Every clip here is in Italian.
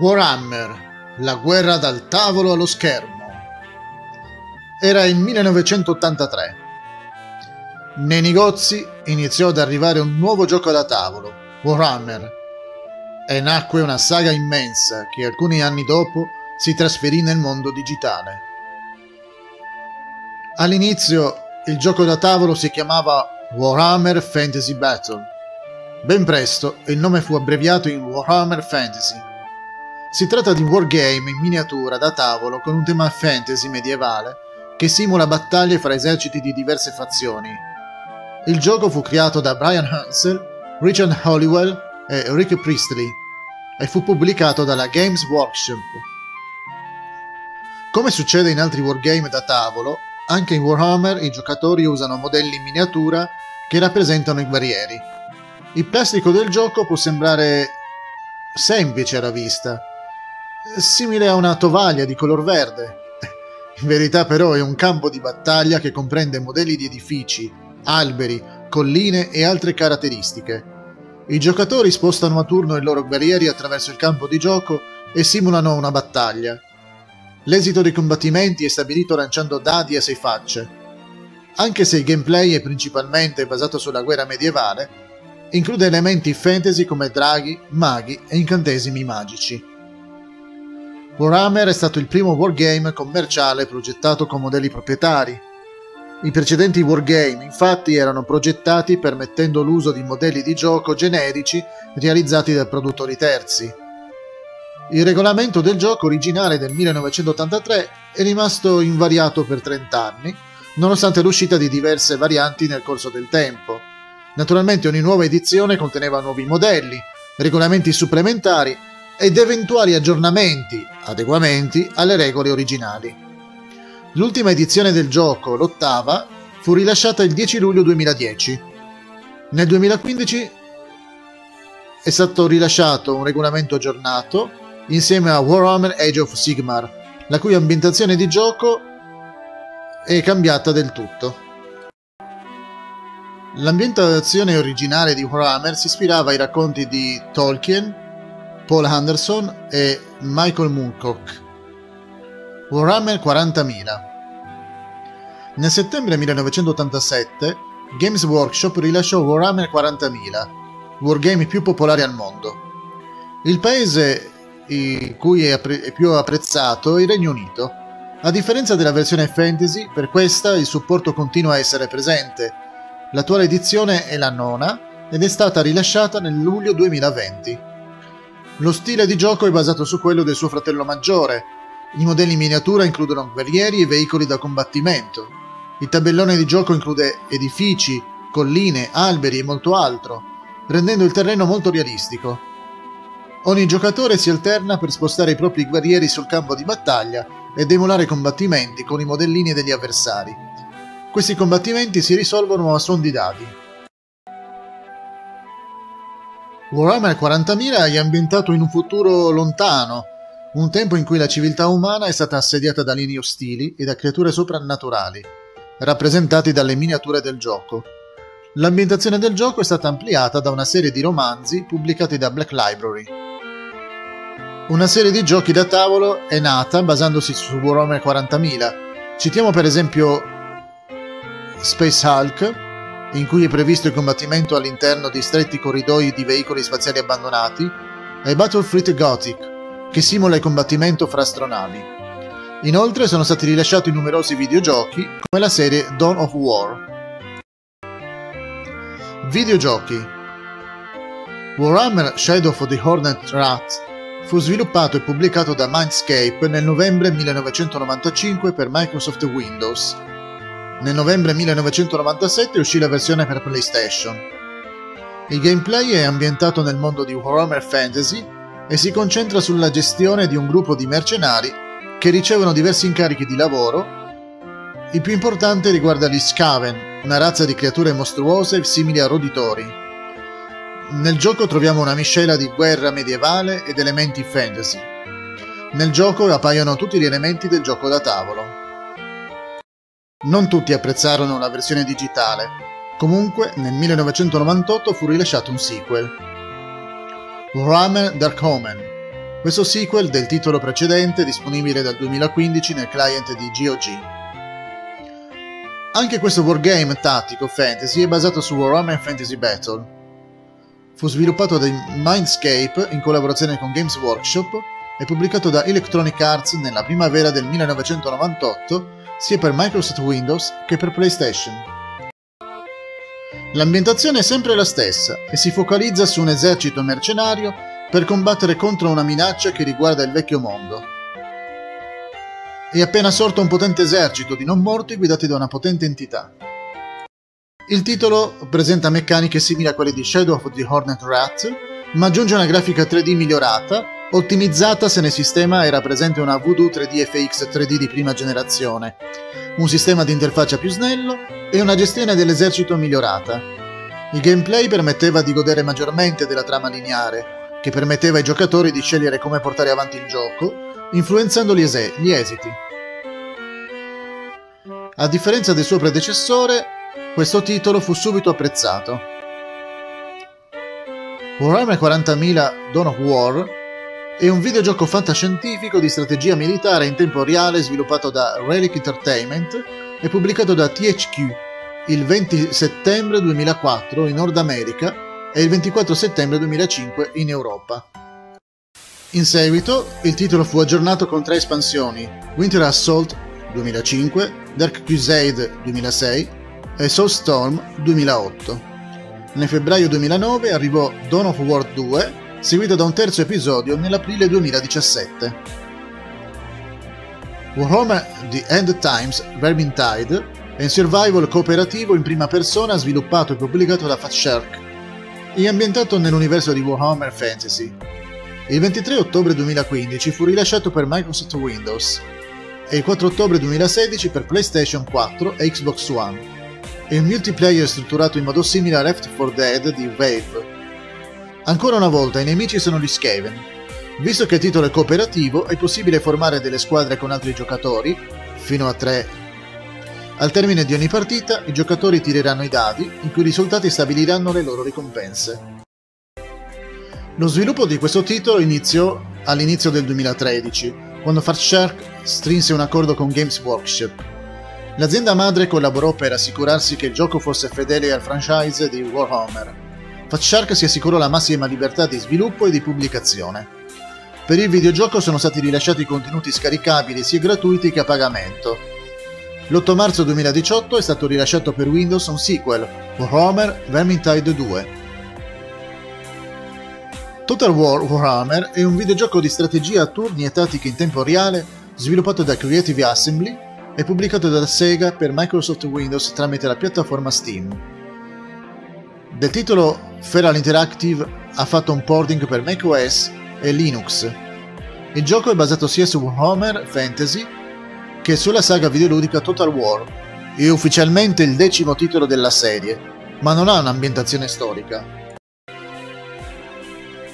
Warhammer, la guerra dal tavolo allo schermo. Era il 1983. Nei negozi iniziò ad arrivare un nuovo gioco da tavolo, Warhammer, e nacque una saga immensa che alcuni anni dopo si trasferì nel mondo digitale. All'inizio il gioco da tavolo si chiamava Warhammer Fantasy Battle. Ben presto il nome fu abbreviato in Warhammer Fantasy si tratta di un wargame in miniatura da tavolo con un tema fantasy medievale che simula battaglie fra eserciti di diverse fazioni. Il gioco fu creato da Brian Hansel, Richard Hollywell e Rick Priestley e fu pubblicato dalla Games Workshop. Come succede in altri wargame da tavolo, anche in Warhammer i giocatori usano modelli in miniatura che rappresentano i guerrieri. Il plastico del gioco può sembrare semplice alla vista, simile a una tovaglia di color verde. In verità però è un campo di battaglia che comprende modelli di edifici, alberi, colline e altre caratteristiche. I giocatori spostano a turno i loro guerrieri attraverso il campo di gioco e simulano una battaglia. L'esito dei combattimenti è stabilito lanciando dadi a sei facce. Anche se il gameplay è principalmente basato sulla guerra medievale, include elementi fantasy come draghi, maghi e incantesimi magici. Warhammer è stato il primo wargame commerciale progettato con modelli proprietari. I precedenti wargame infatti erano progettati permettendo l'uso di modelli di gioco generici realizzati da produttori terzi. Il regolamento del gioco originale del 1983 è rimasto invariato per 30 anni, nonostante l'uscita di diverse varianti nel corso del tempo. Naturalmente ogni nuova edizione conteneva nuovi modelli, regolamenti supplementari ed eventuali aggiornamenti, adeguamenti alle regole originali. L'ultima edizione del gioco, l'ottava, fu rilasciata il 10 luglio 2010. Nel 2015 è stato rilasciato un regolamento aggiornato insieme a Warhammer Age of Sigmar, la cui ambientazione di gioco è cambiata del tutto. L'ambientazione originale di Warhammer si ispirava ai racconti di Tolkien Paul Anderson e Michael Mooncock. Warhammer 40.000 Nel settembre 1987 Games Workshop rilasciò Warhammer 40.000, wargame più popolare al mondo. Il paese in cui è, è più apprezzato è il Regno Unito. A differenza della versione fantasy, per questa il supporto continua a essere presente. L'attuale edizione è la nona ed è stata rilasciata nel luglio 2020. Lo stile di gioco è basato su quello del suo fratello maggiore. I modelli in miniatura includono guerrieri e veicoli da combattimento. Il tabellone di gioco include edifici, colline, alberi e molto altro, rendendo il terreno molto realistico. Ogni giocatore si alterna per spostare i propri guerrieri sul campo di battaglia ed emulare combattimenti con i modellini degli avversari. Questi combattimenti si risolvono a suon di dadi. Warhammer 40.000 è ambientato in un futuro lontano, un tempo in cui la civiltà umana è stata assediata da linee ostili e da creature soprannaturali, rappresentati dalle miniature del gioco. L'ambientazione del gioco è stata ampliata da una serie di romanzi pubblicati da Black Library. Una serie di giochi da tavolo è nata basandosi su Warhammer 40.000. Citiamo per esempio Space Hulk, in cui è previsto il combattimento all'interno di stretti corridoi di veicoli spaziali abbandonati, e Battlefleet Gothic, che simula il combattimento fra astronavi. Inoltre sono stati rilasciati numerosi videogiochi, come la serie Dawn of War. Videogiochi Warhammer Shadow of the Hornet Rat fu sviluppato e pubblicato da Mindscape nel novembre 1995 per Microsoft Windows nel novembre 1997 uscì la versione per PlayStation. Il gameplay è ambientato nel mondo di Warhammer Fantasy e si concentra sulla gestione di un gruppo di mercenari che ricevono diversi incarichi di lavoro. Il più importante riguarda gli Skaven, una razza di creature mostruose simili a roditori. Nel gioco troviamo una miscela di guerra medievale ed elementi fantasy. Nel gioco appaiono tutti gli elementi del gioco da tavolo. Non tutti apprezzarono la versione digitale, comunque nel 1998 fu rilasciato un sequel. Warhammer Dark Omen questo sequel del titolo precedente disponibile dal 2015 nel client di GOG. Anche questo wargame tattico fantasy è basato su Warhammer Fantasy Battle. Fu sviluppato da Mindscape in collaborazione con Games Workshop e pubblicato da Electronic Arts nella primavera del 1998 sia per Microsoft Windows che per PlayStation. L'ambientazione è sempre la stessa e si focalizza su un esercito mercenario per combattere contro una minaccia che riguarda il vecchio mondo. È appena sorto un potente esercito di non morti guidati da una potente entità. Il titolo presenta meccaniche simili a quelle di Shadow of the Hornet Rat, ma aggiunge una grafica 3D migliorata, ottimizzata se nel sistema era presente una Voodoo 3D FX 3D di prima generazione, un sistema di interfaccia più snello e una gestione dell'esercito migliorata. Il gameplay permetteva di godere maggiormente della trama lineare, che permetteva ai giocatori di scegliere come portare avanti il gioco, influenzando gli, es- gli esiti. A differenza del suo predecessore, questo titolo fu subito apprezzato. Warhammer 40.000 Dawn of War è un videogioco fantascientifico di strategia militare in tempo reale sviluppato da Relic Entertainment e pubblicato da THQ il 20 settembre 2004 in Nord America e il 24 settembre 2005 in Europa. In seguito, il titolo fu aggiornato con tre espansioni, Winter Assault 2005, Dark Crusade 2006 e Soulstorm 2008. Nel febbraio 2009 arrivò Dawn of War 2, seguito da un terzo episodio nell'aprile 2017. Warhammer The End Times Vermintide è un survival cooperativo in prima persona sviluppato e pubblicato da Fatshark è ambientato nell'universo di Warhammer Fantasy. Il 23 ottobre 2015 fu rilasciato per Microsoft Windows e il 4 ottobre 2016 per PlayStation 4 e Xbox One. È un multiplayer strutturato in modo simile a Left 4 Dead di Wave. Ancora una volta i nemici sono gli Skaven. Visto che il titolo è cooperativo, è possibile formare delle squadre con altri giocatori, fino a 3 al termine di ogni partita, i giocatori tireranno i dadi, in cui i risultati stabiliranno le loro ricompense. Lo sviluppo di questo titolo iniziò all'inizio del 2013, quando Fatshark strinse un accordo con Games Workshop. L'azienda madre collaborò per assicurarsi che il gioco fosse fedele al franchise di Warhammer. Fatshark si assicurò la massima libertà di sviluppo e di pubblicazione. Per il videogioco sono stati rilasciati contenuti scaricabili sia gratuiti che a pagamento, l'8 marzo 2018 è stato rilasciato per Windows un sequel, Warhammer Vermintide 2. Total War Warhammer è un videogioco di strategia a turni e tattiche in tempo reale sviluppato da Creative Assembly e pubblicato da Sega per Microsoft Windows tramite la piattaforma Steam. Del titolo Feral Interactive ha fatto un porting per macOS e Linux. Il gioco è basato sia su Warhammer Fantasy che sulla saga videoludica Total War. È ufficialmente il decimo titolo della serie, ma non ha un'ambientazione storica.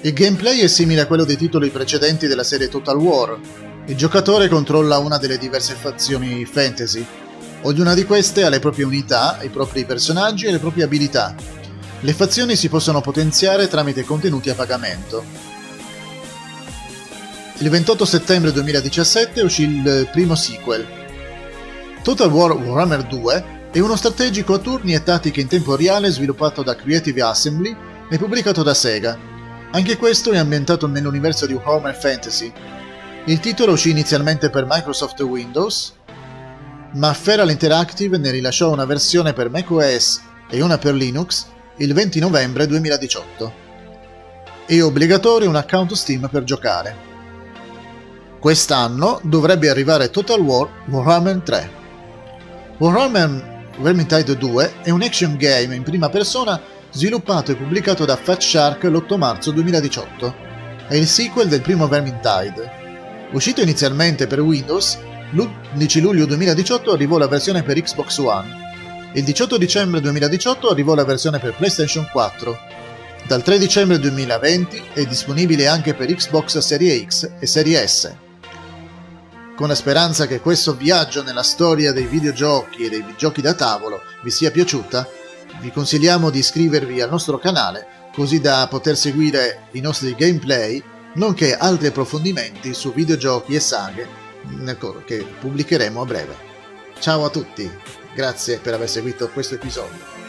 Il gameplay è simile a quello dei titoli precedenti della serie Total War. Il giocatore controlla una delle diverse fazioni fantasy. Ognuna di queste ha le proprie unità, i propri personaggi e le proprie abilità. Le fazioni si possono potenziare tramite contenuti a pagamento. Il 28 settembre 2017 uscì il primo sequel. Total War Warhammer 2 è uno strategico a turni e tattiche in tempo reale sviluppato da Creative Assembly e pubblicato da Sega. Anche questo è ambientato nell'universo di Warhammer Fantasy. Il titolo uscì inizialmente per Microsoft Windows, ma Feral Interactive ne rilasciò una versione per macOS e una per Linux il 20 novembre 2018. È obbligatorio un account Steam per giocare. Quest'anno dovrebbe arrivare Total War Warhammer 3. Warhammer Vermintide 2 è un action game in prima persona sviluppato e pubblicato da Fat Shark l'8 marzo 2018. È il sequel del primo Vermintide. Uscito inizialmente per Windows, l'11 luglio 2018 arrivò la versione per Xbox One. Il 18 dicembre 2018 arrivò la versione per PlayStation 4. Dal 3 dicembre 2020 è disponibile anche per Xbox Serie X e Serie S con la speranza che questo viaggio nella storia dei videogiochi e dei giochi da tavolo vi sia piaciuta, vi consigliamo di iscrivervi al nostro canale così da poter seguire i nostri gameplay nonché altri approfondimenti su videogiochi e saghe che pubblicheremo a breve. Ciao a tutti, grazie per aver seguito questo episodio.